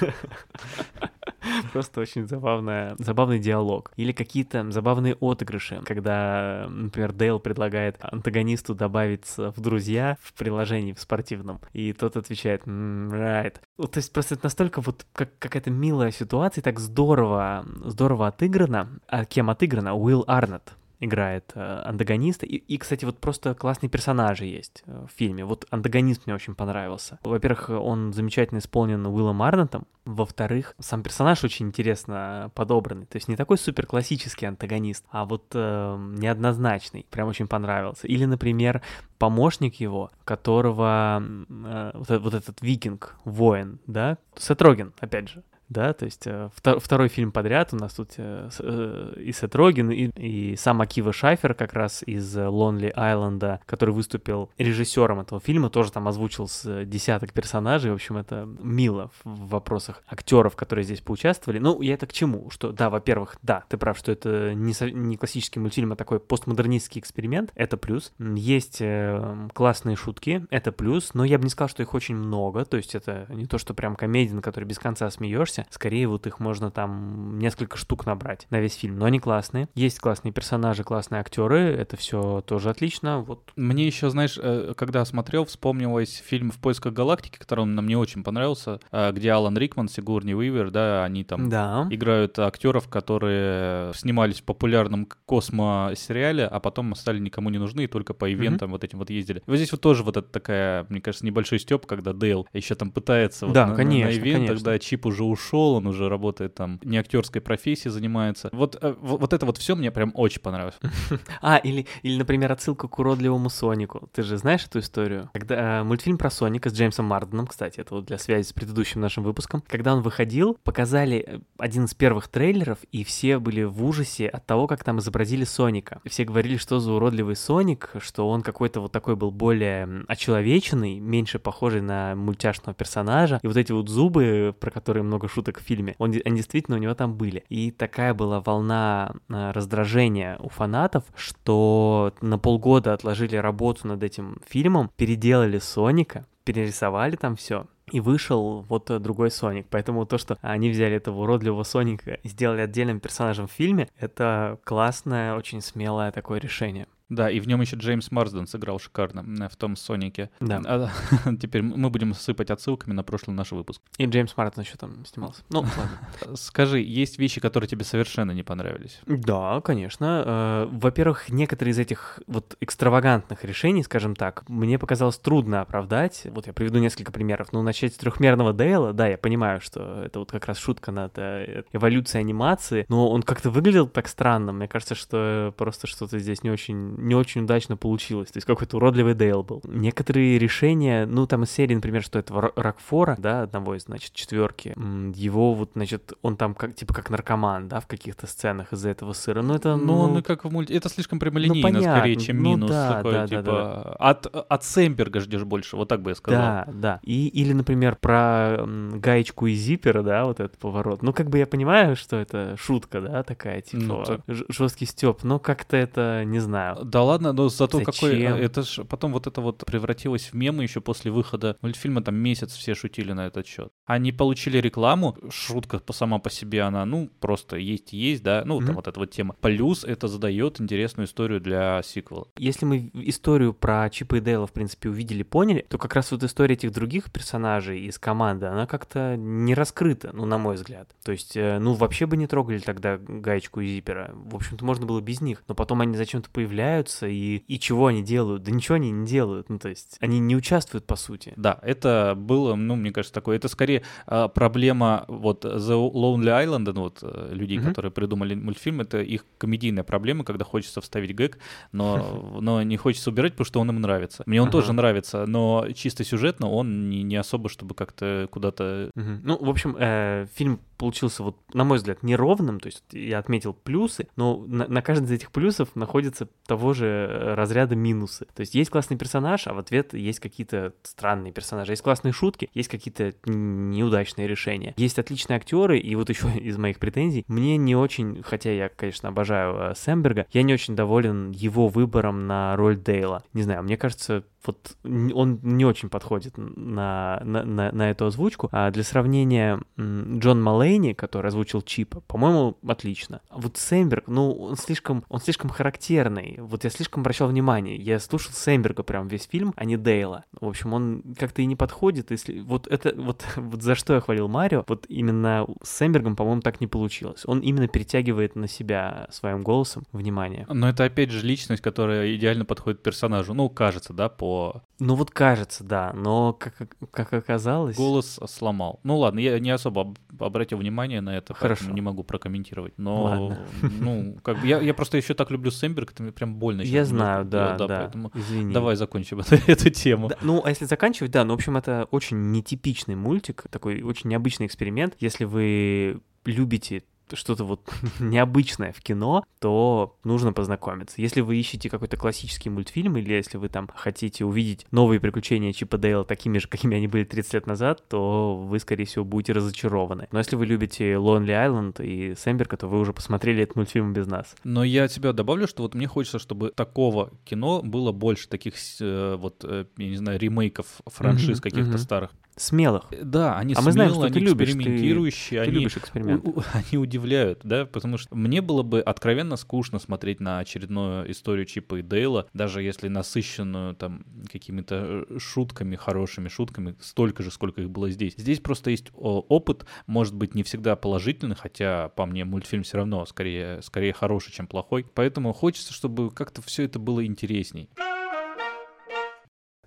Просто очень забавная, забавный диалог. Или какие-то забавные отыгрыши, когда, например, Дейл предлагает антагонисту добавиться в друзья в приложении в спортивном, и тот отвечает «М, right. Вот, то есть просто это настолько вот как, какая-то милая ситуация, так здорово, здорово отыграно. А кем отыграно? Уилл Арнетт играет э, антагониста. И, и, кстати, вот просто классные персонажи есть э, в фильме. Вот антагонист мне очень понравился. Во-первых, он замечательно исполнен Уиллом Арнеттом. Во-вторых, сам персонаж очень интересно подобранный. То есть не такой супер классический антагонист, а вот э, неоднозначный. Прям очень понравился. Или, например, помощник его, которого э, вот, э- вот этот викинг, воин, да, Сет Роген, опять же. Да, то есть э, втор- второй фильм подряд у нас тут э, э, и Сет Роген, и, и сам Акива Шайфер как раз из э, Lonely Айленда, который выступил режиссером этого фильма, тоже там озвучил с э, десяток персонажей. В общем, это мило в вопросах актеров, которые здесь поучаствовали. Ну, я это к чему? Что, да, во-первых, да, ты прав, что это не, со- не классический мультфильм, а такой постмодернистский эксперимент. Это плюс. Есть э, классные шутки, это плюс, но я бы не сказал, что их очень много. То есть это не то, что прям комедия, на которой без конца смеешься. Скорее, вот их можно там несколько штук набрать на весь фильм. Но они классные. Есть классные персонажи, классные актеры. Это все тоже отлично. Вот Мне еще, знаешь, э, когда смотрел, вспомнилось фильм «В поисках галактики», который нам мне очень понравился, э, где Алан Рикман, Сигурни Уивер, да, они там да. играют актеров, которые снимались в популярном космосериале, а потом стали никому не нужны и только по ивентам вот этим вот ездили. Вот здесь вот тоже вот это такая, мне кажется, небольшой степ, когда Дейл еще там пытается вот Да, на, на- конечно, на ивентах, конечно. да, Чип уже ушел, он уже работает там, не актерской профессией занимается. Вот, э, вот, это вот все мне прям очень понравилось. А, или, или, например, отсылка к уродливому Сонику. Ты же знаешь эту историю? Когда э, мультфильм про Соника с Джеймсом Марденом, кстати, это вот для связи с предыдущим нашим выпуском, когда он выходил, показали э, один из первых трейлеров, и все были в ужасе от того, как там изобразили Соника. Все говорили, что за уродливый Соник, что он какой-то вот такой был более очеловеченный, меньше похожий на мультяшного персонажа. И вот эти вот зубы, про которые много шуток в фильме, он, они действительно у него там были. И такая была волна э, раздражения у фанатов, что на полгода отложили работу над этим фильмом, переделали Соника, перерисовали там все. И вышел вот э, другой Соник. Поэтому то, что они взяли этого уродливого Соника и сделали отдельным персонажем в фильме, это классное, очень смелое такое решение. Да, и в нем еще Джеймс Марсден сыграл шикарно э, в том Сонике. Да. А, теперь мы будем сыпать отсылками на прошлый наш выпуск. И Джеймс Мартин еще там снимался. Ну, ладно. Скажи, есть вещи, которые тебе совершенно не понравились? Да, конечно. Э, Во-первых, некоторые из этих вот экстравагантных решений, скажем так, мне показалось трудно оправдать. Вот я приведу несколько примеров. Ну, начать с трехмерного Дейла, да, я понимаю, что это вот как раз шутка над э, эволюцией анимации, но он как-то выглядел так странно. Мне кажется, что просто что-то здесь не очень, не очень удачно получилось. То есть какой-то уродливый Дейл был. Некоторые решения, ну, там из серии, например, что этого Ро- Рокфора, да, одного из, значит, четверки, его вот, значит, он там как, типа как наркоман, да, в каких-то сценах из-за этого сыра. Ну, это, Ну, ну, он и как в мульти... Это слишком прямолинейно, понятно. скорее, чем Ну минус. да, такой, да, да, типа, От, от Сэмберга ждешь больше, вот так бы я сказал. Да, да. И, или, например, про гаечку и зиппера, да, вот этот поворот. Ну, как бы я понимаю, что это шутка, да, такая, типа, Ну, жесткий степ, но как-то это, не знаю. Да ладно, но зато какой... Зачем? Это ж потом вот это вот превратилось в мемы еще после выхода мультфильма, там месяц все шутили на этот счет. Они получили рекламу, шутка по- сама по себе, она, ну, просто есть есть, да, ну, Мгм. там вот эта вот тема. Плюс это задает интересную историю для сиквела. Если мы историю про Чипа и Дейла, в принципе, увидели, поняли, то как раз вот история этих других персонажей из команды, она как-то не раскрыта, ну, на мой взгляд. То есть, э, ну, вообще бы не трогали тогда гаечку и зиппера. В общем-то, можно было без них. Но потом они зачем-то появляются, появляются, и, и чего они делают? Да ничего они не делают, ну, то есть они не участвуют, по сути. Да, это было, ну, мне кажется, такое, это скорее а, проблема вот The Lonely Island, ну, вот э, людей, Мгм. которые придумали мультфильм, это их комедийная проблема, когда хочется вставить гэг, но, но не хочется убирать, потому что он им нравится. Мне он Ага. тоже нравится, но чисто сюжетно он не, не особо, чтобы как-то куда-то... Мгм. Ну, в общем, э, фильм получился, вот, на мой взгляд, неровным, то есть я отметил плюсы, но на, на каждом из этих плюсов находится того же э, разряда минусы. То есть есть классный персонаж, а в ответ есть какие-то странные персонажи. Есть классные шутки, есть какие-то неудачные решения. Есть отличные актеры, и вот еще из моих претензий, мне не очень, хотя я, конечно, обожаю э, Сэмберга, я не очень доволен его выбором на роль Дейла. Не знаю, мне кажется, вот он не очень подходит на, на, на, на эту озвучку. А для сравнения, Джон Малейни, который озвучил Чипа, по-моему, отлично. А вот Сэмберг, ну, он слишком, он слишком характерный. Вот я слишком обращал внимание. Я слушал Сэмберга прям весь фильм, а не Дейла. В общем, он как-то и не подходит. Если... Вот это, вот, вот за что я хвалил Марио, вот именно с Сэмбергом, по-моему, так не получилось. Он именно перетягивает на себя своим голосом внимание. Но это опять же личность, которая идеально подходит персонажу. Ну, кажется, да, по Ну вот кажется, да, но как, как оказалось... голос сломал. Ну ладно, я не особо об- обратил внимание на это, Хорошо. не могу прокомментировать. Но, Ладно. ну, как бы я, я просто еще так люблю Сэмберг, это мне прям больно. Я знаю, да, делать, да, Поэтому извини. давай закончим эту, эту тему. Да, ну, а если заканчивать, да, ну, в общем, это очень нетипичный мультик, такой очень необычный эксперимент. Если вы любите что-то вот необычное в кино, то нужно познакомиться. Если вы ищете какой-то классический мультфильм, или если вы там хотите увидеть новые приключения Чипа Дейла такими же, какими они были 30 лет назад, то вы, скорее всего, будете разочарованы. Но если вы любите Lonely Island и Сэмберга, то вы уже посмотрели этот мультфильм без нас. Но я от себя добавлю, что вот мне хочется, чтобы такого кино было больше таких, э, вот, э, я не знаю, ремейков франшиз Мгм, каких-то мгм. старых. Смелых. Э, Да, они А мы знаем, смелые, что ты они любишь, ты- экспериментирующие, Ты они любишь эксперименты. У- у- Они удивляют, да, потому что мне было бы откровенно скучно смотреть на очередную историю Чипа и Дейла, даже если насыщенную там какими-то э, шутками, хорошими шутками, столько же, сколько их было здесь. Здесь просто есть опыт, может быть, не всегда положительный, хотя по мне мультфильм все равно скорее, скорее хороший, чем плохой. Поэтому хочется, чтобы как-то все это было интересней.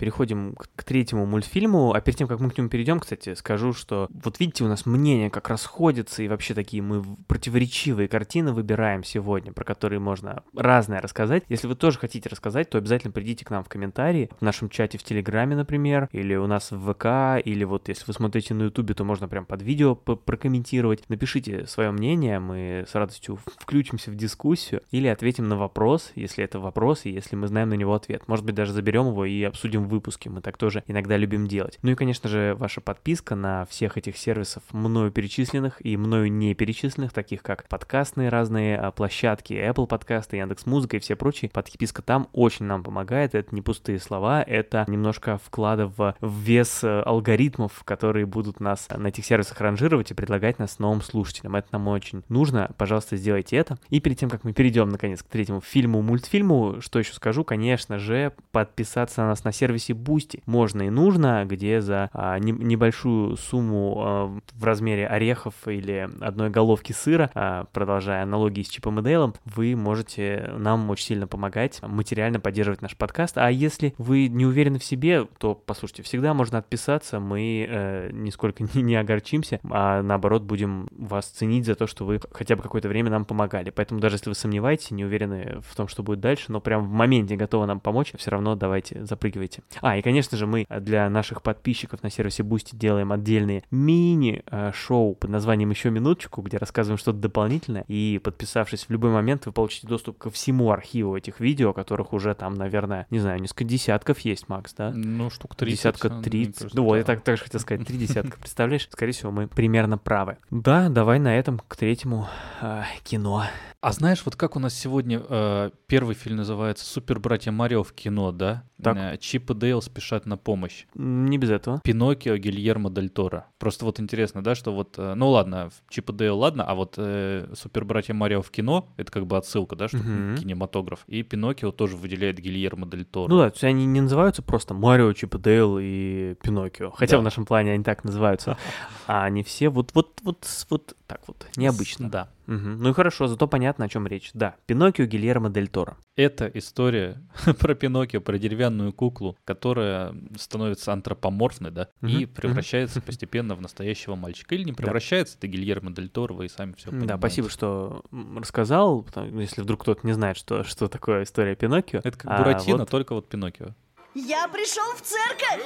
Переходим к, третьему мультфильму. А перед тем, как мы к нему перейдем, кстати, скажу, что вот видите, у нас мнения как расходятся, и вообще такие мы противоречивые картины выбираем сегодня, про которые можно разное рассказать. Если вы тоже хотите рассказать, то обязательно придите к нам в комментарии, в нашем чате в Телеграме, например, или у нас в ВК, или вот если вы смотрите на Ютубе, то можно прям под видео прокомментировать. Напишите свое мнение, мы с радостью включимся в дискуссию или ответим на вопрос, если это вопрос, и если мы знаем на него ответ. Может быть, даже заберем его и обсудим выпуске. Мы так тоже иногда любим делать. Ну и, конечно же, ваша подписка на всех этих сервисов мною перечисленных и мною не перечисленных, таких как подкастные разные а, площадки, Apple подкасты, Яндекс Музыка и все прочие. Подписка там очень нам помогает. Это не пустые слова, это немножко вклада в, вес э, алгоритмов, которые будут нас на этих сервисах ранжировать и предлагать нас новым слушателям. Это нам очень нужно. Пожалуйста, сделайте это. И перед тем, как мы перейдем, наконец, к третьему фильму, мультфильму, что еще скажу, конечно же, подписаться на нас на сервисе Boosty. Можно и нужно, где за а, не- небольшую сумму а, в размере орехов или одной головки сыра, а, продолжая аналогии с Чипом и Дейлом, вы можете нам очень сильно помогать, материально поддерживать наш подкаст. А если вы не уверены в себе, то, послушайте, всегда можно отписаться, мы э, нисколько не, не огорчимся, а наоборот будем вас ценить за то, что вы хотя бы какое-то время нам помогали. Поэтому даже если вы сомневаетесь, не уверены в том, что будет дальше, но прям в моменте готовы нам помочь, все равно давайте запрыгивайте. А, и, конечно же, мы для наших подписчиков на сервисе Boosty делаем отдельные мини-шоу под названием «Еще минуточку», где рассказываем что-то дополнительное, и подписавшись в любой момент, вы получите доступ ко всему архиву этих видео, которых уже там, наверное, не знаю, несколько десятков есть, Макс, да? Ну, штук 30. Десятка мне 30. кажется, Ну вот, я так, так же хотел сказать, три десятка. Представляешь? Скорее всего, мы примерно правы. Да, давай на этом к третьему э, кино. А знаешь, вот как у нас сегодня э, первый фильм называется «Супер братья Марио в кино», да? Так. Э, Чип и Дейл спешат на помощь. Не без этого. Пиноккио Гильермо Дель Торо. Просто вот интересно, да, что вот, э, ну ладно, Чип и Дейл ладно, а вот э, Супер братья Марио в кино, это как бы отсылка, да, что Мгм. кинематограф. И Пиноккио тоже выделяет Гильермо Дель Торо. Ну да, то есть они не называются просто Марио, Чип и Дейл и Пиноккио. Хотя Да. в нашем плане они так называются. А они все вот, вот, вот, вот так вот, необычно. Да. Мгм. Ну и хорошо, зато понятно, о чем речь. Да, Пиноккио Гильермо Дель Торо. Это история про Пиноккио, про деревянную куклу, которая становится антропоморфной, да, и Мгм, превращается постепенно в настоящего мальчика. Или не превращается, это Гильермо Дель Торо, вы и сами все Да, спасибо, что рассказал, потому- если вдруг кто-то не знает, что, что такое история Пиноккио. Это как А, Буратино, вот- только вот Пиноккио. Я пришел в церковь!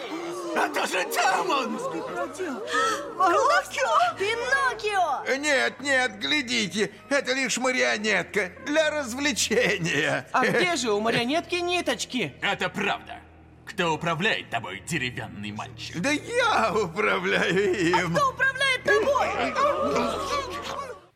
Это же там он! Пиноккио! Пиноккио! Нет, нет, глядите, это лишь марионетка для развлечения. А где же у марионетки ниточки? Это правда. Кто управляет тобой, деревянный мальчик? Да я управляю им. Кто управляет тобой?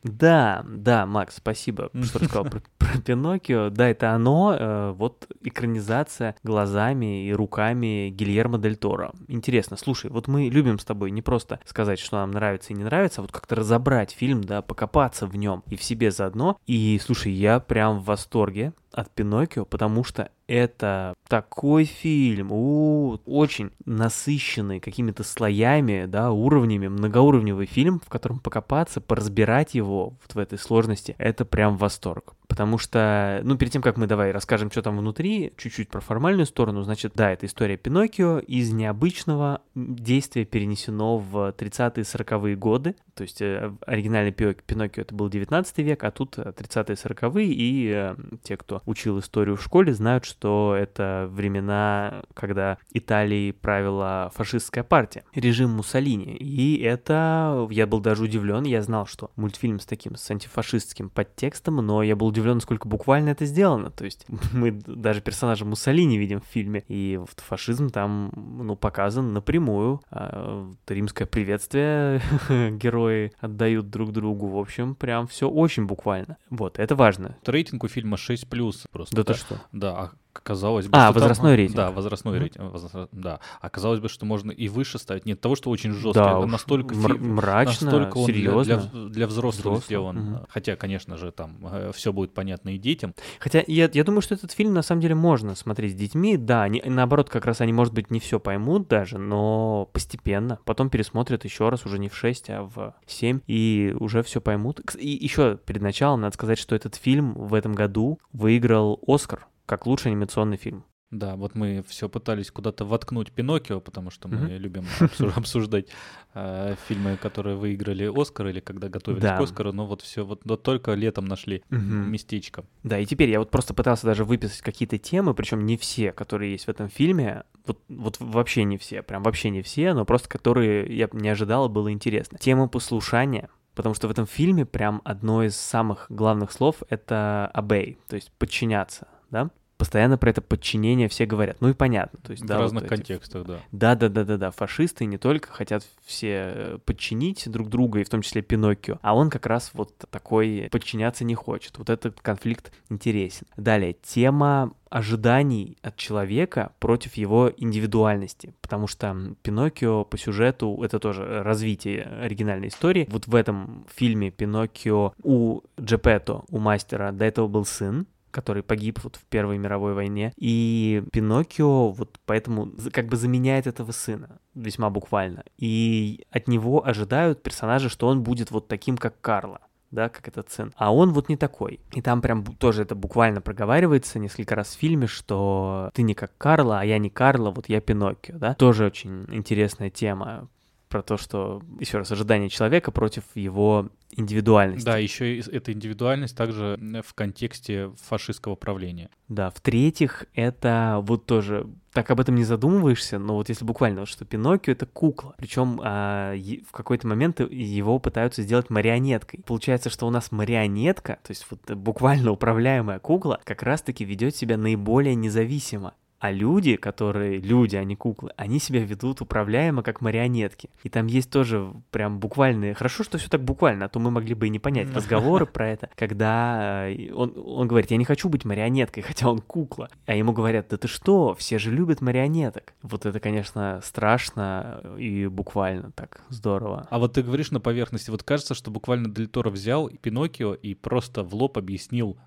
Да, да, Макс, спасибо, что рассказал про, про Пиноккио. Да, это оно, э, вот экранизация глазами и руками Гильермо Дель Торо. Интересно, слушай, вот мы любим с тобой не просто сказать, что нам нравится и не нравится, а вот как-то разобрать фильм, да, покопаться в нем и в себе заодно. И, слушай, я прям в восторге от Пиноккио, потому что это такой фильм, у, очень насыщенный какими-то слоями, да, уровнями, многоуровневый фильм, в котором покопаться, поразбирать его вот в этой сложности, это прям восторг. Потому что, ну, перед тем, как мы давай расскажем, что там внутри, чуть-чуть про формальную сторону, значит, да, это история Пиноккио из необычного действия перенесено в 30-е 40-е годы. То есть э, оригинальный Пиноккио это был 19 век, а тут э, 30-е 40-е, и э, те, кто учил историю в школе, знают, что это времена, когда Италией правила фашистская партия, режим Муссолини. И это, я был даже удивлен, я знал, что мультфильм с таким, с антифашистским подтекстом, но я был удивлен, насколько буквально это сделано. То есть мы даже персонажа Муссолини видим в фильме, и вот фашизм там, ну, показан напрямую. А, римское приветствие герои отдают друг другу. В общем, прям все очень буквально. Вот, это важно. Рейтинг у фильма 6+, просто. Да ты что? Да, а казалось бы... А, что там- возрастной рейтинг. Да, возрастной Мгм. рейтинг. возра- Да. А казалось бы, что можно и выше ставить. Нет того, что очень жесткий. Да настолько фильм- мрачно, настолько он серьезно. Для, для взрослых Взрослых, сделан. мгм. Хотя, конечно же, там все будет понятно и детям. Хотя я, я думаю, что этот фильм на самом деле можно смотреть с детьми. Да, они, наоборот, как раз они, может быть, не все поймут даже, но постепенно. Потом пересмотрят еще раз, уже не в 6, а в 7, и уже все поймут. И еще перед началом надо сказать, что этот фильм в этом году выиграл Оскар как лучший анимационный фильм. Да, вот мы все пытались куда-то воткнуть Пиноккио, потому что мы Мгм. любим обсу- обсуждать э, фильмы, которые выиграли Оскар или когда готовились Да. к Оскару, но вот все, вот, вот только летом нашли Мгм. местечко. Да, и теперь я вот просто пытался даже выписать какие-то темы, причем не все, которые есть в этом фильме, вот, вот вообще не все, прям вообще не все, но просто которые я не ожидал, было интересно. Тема послушания, потому что в этом фильме прям одно из самых главных слов — это obey, то есть подчиняться, да? Постоянно про это подчинение все говорят. Ну и понятно. То есть, В да, вот разных эти- контекстах, да. Да, да, да, да, да. Фашисты не только хотят все э, подчинить друг друга, и в том числе Пиноккио, а он как раз вот такой подчиняться не хочет. Вот этот конфликт интересен. Далее, тема ожиданий от человека против его индивидуальности, потому что Пиноккио по сюжету это тоже развитие оригинальной истории. Вот в этом фильме Пиноккио у Джепетто, у мастера, до этого был сын, который погиб вот в Первой мировой войне. И Пиноккио вот поэтому как бы заменяет этого сына, весьма буквально. И от него ожидают персонажи, что он будет вот таким, как Карла да, как этот сын. А он вот не такой. И там прям тоже это буквально проговаривается несколько раз в фильме, что ты не как Карла, а я не Карла, вот я Пиноккио, да. Тоже очень интересная тема про то, что, еще раз, ожидание человека против его индивидуальности. Да, еще и эта индивидуальность также в контексте фашистского правления. Да, в-третьих, это вот тоже так об этом не задумываешься, но вот если буквально, вот что Пиноккио это кукла, причем а, е- в какой-то момент его пытаются сделать марионеткой. Получается, что у нас марионетка, то есть вот буквально управляемая кукла, как раз-таки ведет себя наиболее независимо. А люди, которые люди, а не куклы, они себя ведут управляемо, как марионетки. И там есть тоже прям буквальные... Хорошо, что все так буквально, а то мы могли бы и не понять разговоры про это, когда э, он, он говорит, я не хочу быть марионеткой, хотя он кукла. А ему говорят, да ты что, все же любят марионеток. Вот это, конечно, страшно и буквально так здорово. А вот ты говоришь на поверхности, вот кажется, что буквально Дель Торо взял Пиноккио и просто в лоб объяснил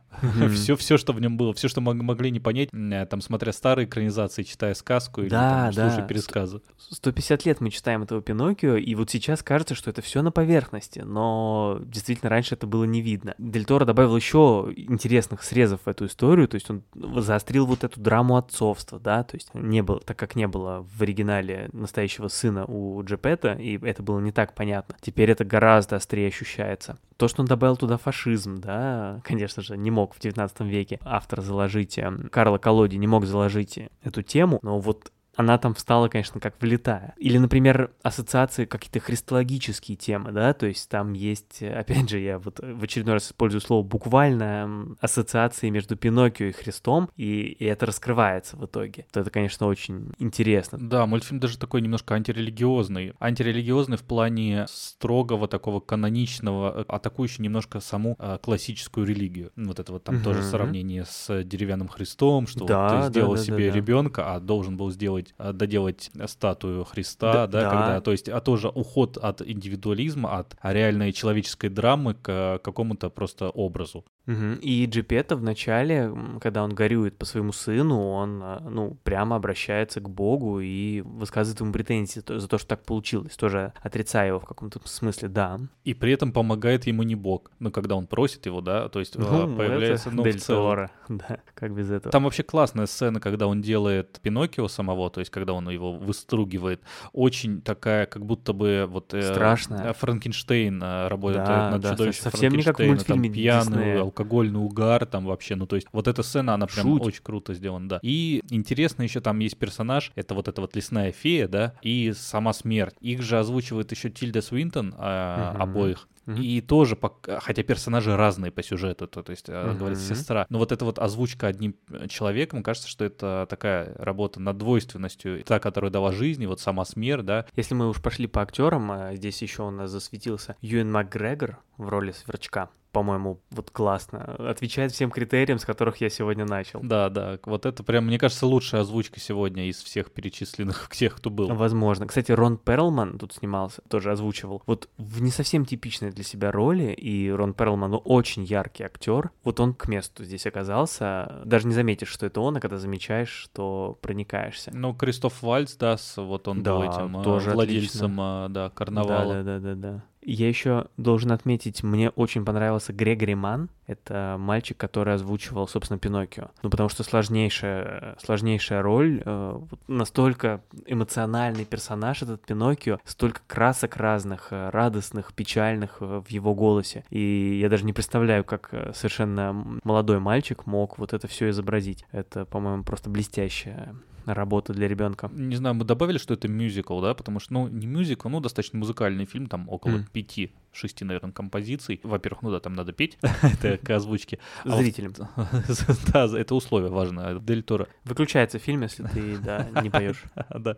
все, все, что в нем было, все, что мог- могли не понять, э, там, смотря старые старой экранизации, читая сказку или Да, там, да. слушая пересказы. 150 лет мы читаем этого Пиноккио, и вот сейчас кажется, что это все на поверхности, но действительно раньше это было не видно. Дель Торо добавил еще интересных срезов в эту историю, то есть он заострил вот эту драму отцовства, да, то есть не было, так как не было в оригинале настоящего сына у Джепета, и это было не так понятно. Теперь это гораздо острее ощущается. То, что он добавил туда фашизм, да, конечно же, не мог в 19 веке автор заложить, эм, Карло Колоди не мог заложить эту тему, но вот она там встала, конечно, как влетая. Или, например, ассоциации, какие-то христологические темы, да, то есть там есть, опять же, я вот в очередной раз использую слово буквально, ассоциации между Пиноккио и Христом, и, и это раскрывается в итоге. Вот это, конечно, очень интересно. Да, мультфильм даже такой немножко антирелигиозный. Антирелигиозный в плане строгого такого каноничного, э, атакующий немножко саму э, классическую религию. Вот это вот там тоже Мгм. сравнение с деревянным Христом, что вот Да, ты да, сделал да, да, себе да. ребенка, а должен был сделать, э, доделать статую Христа, Да, да, да. когда, то есть, а тоже уход от индивидуализма, от реальной человеческой драмы к э, какому-то просто образу. Мгм. И Джипета в начале, м, когда он горюет по своему сыну, он, а, ну, прямо обращается к Богу и высказывает ему претензии за то, что так получилось, тоже отрицая его в каком-то смысле, да. И при этом помогает ему не Бог. Ну, когда он просит его, да, то есть э, Ну, появляется, ну, в Дель целом- да, как без этого. Там вообще классная сцена, когда он делает Пиноккио самого, то есть когда он его выстругивает. Очень такая, как будто бы вот... э, Страшная. э, Франкенштейн э, работает Да, над да, чудовищем совсем не как в мультфильме Там пьяный, Диснея. алкогольный угар там вообще. Ну, то есть вот эта сцена, она прям Жуть. очень круто сделана, да. И интересно еще там есть персонаж, это вот эта вот лесная фея, да, и сама смерть. Их же озвучивает еще Тильда Свинтон, э, Мгм. обоих. Мгм. И тоже, хотя персонажи разные по сюжету, то, то есть, Мгм. говорится, сестра. Но вот эта вот озвучка одним э, человеком, кажется, что это такая работа над двойственностью. Та, которая дала жизнь, и вот сама смерть, да. Если мы уж пошли по актерам, а, здесь еще у нас засветился Юэн МакГрегор в роли сверчка. По-моему, вот классно. Отвечает всем критериям, с которых я сегодня начал. Да, да, вот это прям, мне кажется, лучшая озвучка сегодня из всех перечисленных, тех, кто был. Возможно. Кстати, Рон Перлман тут снимался, тоже озвучивал. Вот в не совсем типичной для себя роли, и Рон Перлман, ну, очень яркий актер. Вот он к месту здесь оказался. Даже не заметишь, что это он, а когда замечаешь, что проникаешься. Ну, Кристоф Вальц, да, вот он был Да, этим э, тоже владельцем, э, да, карнавала. Да, да, да, да, да. Я еще должен отметить, мне очень понравился Грегори Ман. Это мальчик, который озвучивал, собственно, Пиноккио. Ну, потому что сложнейшая, сложнейшая роль, э, настолько эмоциональный персонаж этот Пиноккио, столько красок разных, э, радостных, печальных э, в его голосе. И я даже не представляю, как э, совершенно молодой мальчик мог вот это все изобразить. Это, по-моему, просто блестящая работа для ребенка. Не знаю, мы добавили, что это мюзикл, да, потому что, ну, не мюзикл, ну, достаточно музыкальный фильм, там около mm. 5 шести, наверное, композиций. Во-первых, ну да, там надо петь, это к озвучке. А Зрителям. Да, это условие важное. Дель Торо. Выключается фильм, если ты, да, не поешь. Да.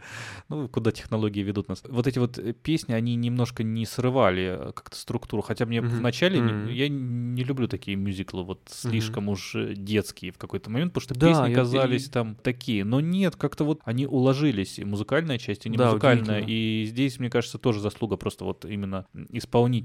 Ну, куда технологии ведут нас. Вот эти вот э, песни, они немножко не срывали э, как-то структуру. Хотя мне вначале, я не люблю такие мюзиклы, вот слишком уж э, детские в какой-то момент, потому что песни казались там такие. Но нет, как-то вот они уложились. И музыкальная часть, и не музыкальная. И здесь, мне кажется, тоже заслуга просто вот именно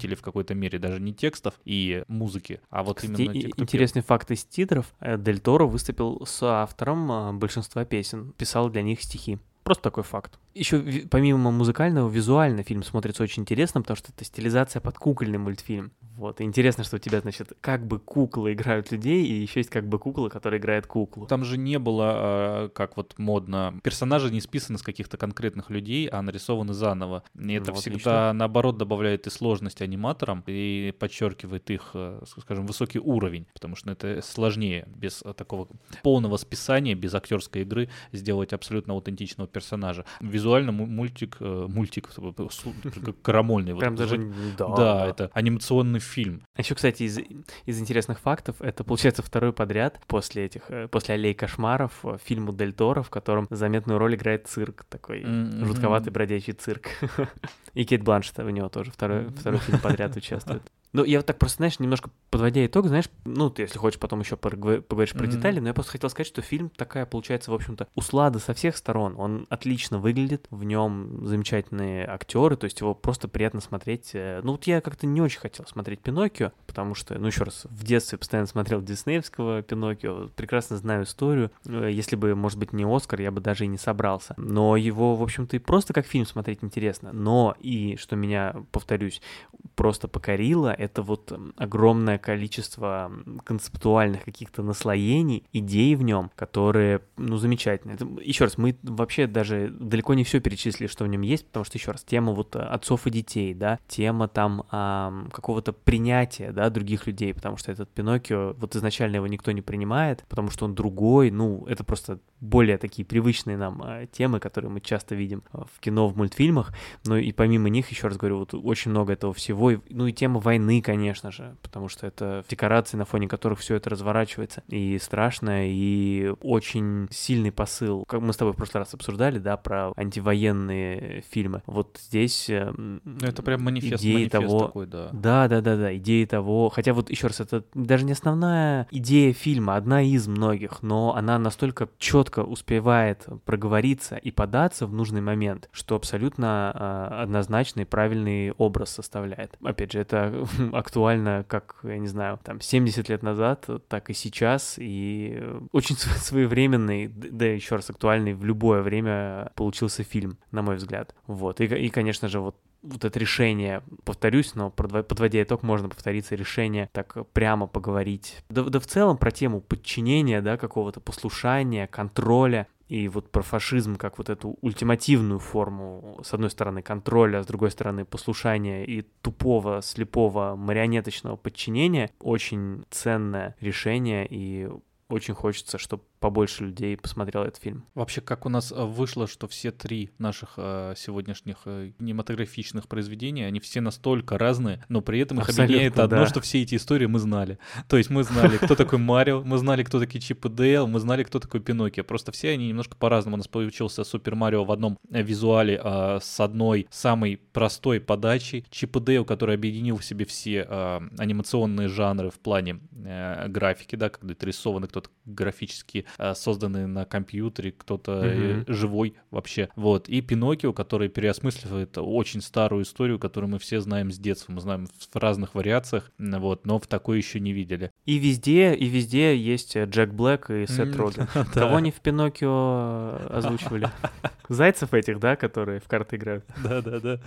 исполнителей в какой-то мере, даже не текстов и музыки, а вот Кстати, именно те, кто пел. интересный факт из титров. Э, Дель Торо выступил с автором а, большинства песен, писал для них стихи. Просто такой факт. Еще помимо музыкального, визуально фильм смотрится очень интересно, потому что это стилизация под кукольный мультфильм. Вот, и интересно, что у тебя, значит, как бы куклы играют людей, и еще есть как бы кукла, которая играет куклу. Там же не было, э, как вот модно, персонажи не списаны с каких-то конкретных людей, а нарисованы заново. И это Ну, всегда, отлично. наоборот, добавляет и сложность аниматорам, и подчеркивает их, э, скажем, высокий уровень, потому что это сложнее без э, такого полного списания, без актерской игры сделать абсолютно аутентичного персонажа. Визуально му- мультик, э, мультик, э, карамольный. вот Прям даже, звук. да. Да, это анимационный фильм. А еще, кстати, из, из интересных фактов, это получается второй подряд после этих, э, после «Аллей кошмаров» э, фильму Дель Торо, в котором заметную роль играет цирк, такой М, жутковатый бродячий цирк. И Кейт Бланшетт в него тоже второй, второй фильм подряд участвует. Ну, я вот так просто, знаешь, немножко подводя итог, знаешь, ну, ты, если хочешь, потом еще поговоришь про Мгм. детали, но я просто хотел сказать, что фильм такая, получается, в общем-то, услада со всех сторон. Он отлично выглядит, в нем замечательные актеры, то есть его просто приятно смотреть. Э, Ну, вот я как-то не очень хотел смотреть Пиноккио, потому что, ну, еще раз, в детстве постоянно смотрел диснеевского Пиноккио, прекрасно знаю историю. Э, Если бы, может быть, не Оскар, я бы даже и не собрался. Но его, в общем-то, и просто как фильм смотреть интересно. Но и, что меня, повторюсь, просто покорило, это вот м, огромное количество концептуальных каких-то наслоений, идей в нем, которые, ну, замечательные. Это, еще раз, мы вообще даже далеко не все перечислили, что в нем есть, потому что, еще раз, тема вот э, отцов и детей, да, тема там ам, какого-то принятия, да, других людей, потому что этот Пиноккио, вот изначально его никто не принимает, потому что он другой, ну, это просто более такие привычные нам э, темы, которые мы часто видим э, в кино, в мультфильмах, но и помимо них, еще раз говорю, вот очень много этого всего, ну и тема войны, конечно же, потому что это декорации, на фоне которых все это разворачивается, и страшно, и очень сильный посыл, как мы с тобой в прошлый раз обсуждали, да, про антивоенные фильмы, вот здесь э, Ну, это прям манифест, идеи манифест того, такой, да. да, да, да, да, идеи того. Хотя вот еще раз, это даже не основная идея фильма, одна из многих, но она настолько четко успевает проговориться и податься в нужный момент, что абсолютно а, однозначный правильный образ составляет. Опять же, это актуально, как, я не знаю, там 70 лет назад, так и сейчас, и э, очень св- своевременный, да еще раз актуальный в любое время получился фильм, на мой взгляд. Вот, и, и конечно же, вот вот это решение, повторюсь, но подводя итог, можно повториться, решение так прямо поговорить. Да, да в целом про тему подчинения, да, какого-то послушания, контроля, и вот про фашизм как вот эту ультимативную форму, с одной стороны, контроля, с другой стороны, послушания и тупого, слепого, марионеточного подчинения, очень ценное решение, и очень хочется, чтобы побольше людей посмотрело этот фильм. Вообще, как у нас э, вышло, что все три наших э, сегодняшних э, кинематографичных произведения, они все настолько разные, но при этом их Абсолютно, объединяет одно, да. что все эти истории мы знали. То есть мы знали, кто такой Марио, мы знали, кто такие Чип и Дейл, мы знали, кто такой Пиноккио. Просто все они немножко по-разному. У нас получился Супер Марио в одном э, визуале э, с одной самой простой подачей. Чип и Дейл, который объединил в себе все э, анимационные жанры в плане э, графики, да, когда это рисованы, кто-то графически э, созданы на компьютере, кто-то Мгм. живой вообще. Вот. И Пиноккио, который переосмысливает очень старую историю, которую мы все знаем с детства. Мы знаем в разных вариациях, вот, но в такой еще не видели. И везде, и везде есть э, Джек Блэк и Сет М, Роген. Кого они в Пиноккио озвучивали? Зайцев этих, да, которые в карты играют? Да, да, да.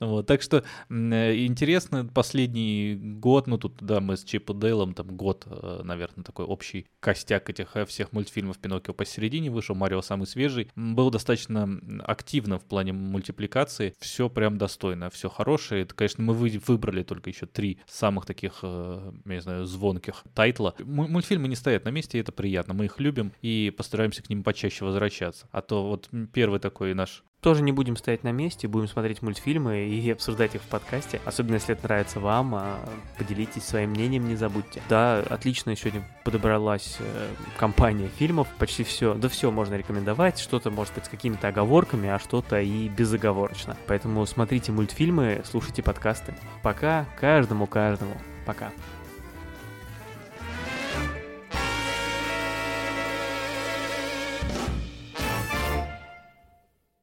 Вот, так что интересно, последний год, ну тут, да, мы с Чип и Дейлом, там год, наверное, такой общий костяк этих всех мультфильмов Пиноккио посередине вышел, Марио самый свежий, был достаточно активно в плане мультипликации, все прям достойно, все хорошее. Это, конечно, мы вы- выбрали только еще три самых таких, э, я не знаю, звонких тайтла. Мультфильмы не стоят на месте, и это приятно, мы их любим и постараемся к ним почаще возвращаться. А то вот первый такой наш Тоже не будем стоять на месте, будем смотреть мультфильмы и обсуждать их в подкасте. Особенно, если это нравится вам, а, поделитесь своим мнением, не забудьте. Да, отлично сегодня подобралась э, компания фильмов, почти все, да все можно рекомендовать, что-то может быть с какими-то оговорками, а что-то и безоговорочно. Поэтому смотрите мультфильмы, слушайте подкасты. Пока, каждому-каждому. Пока.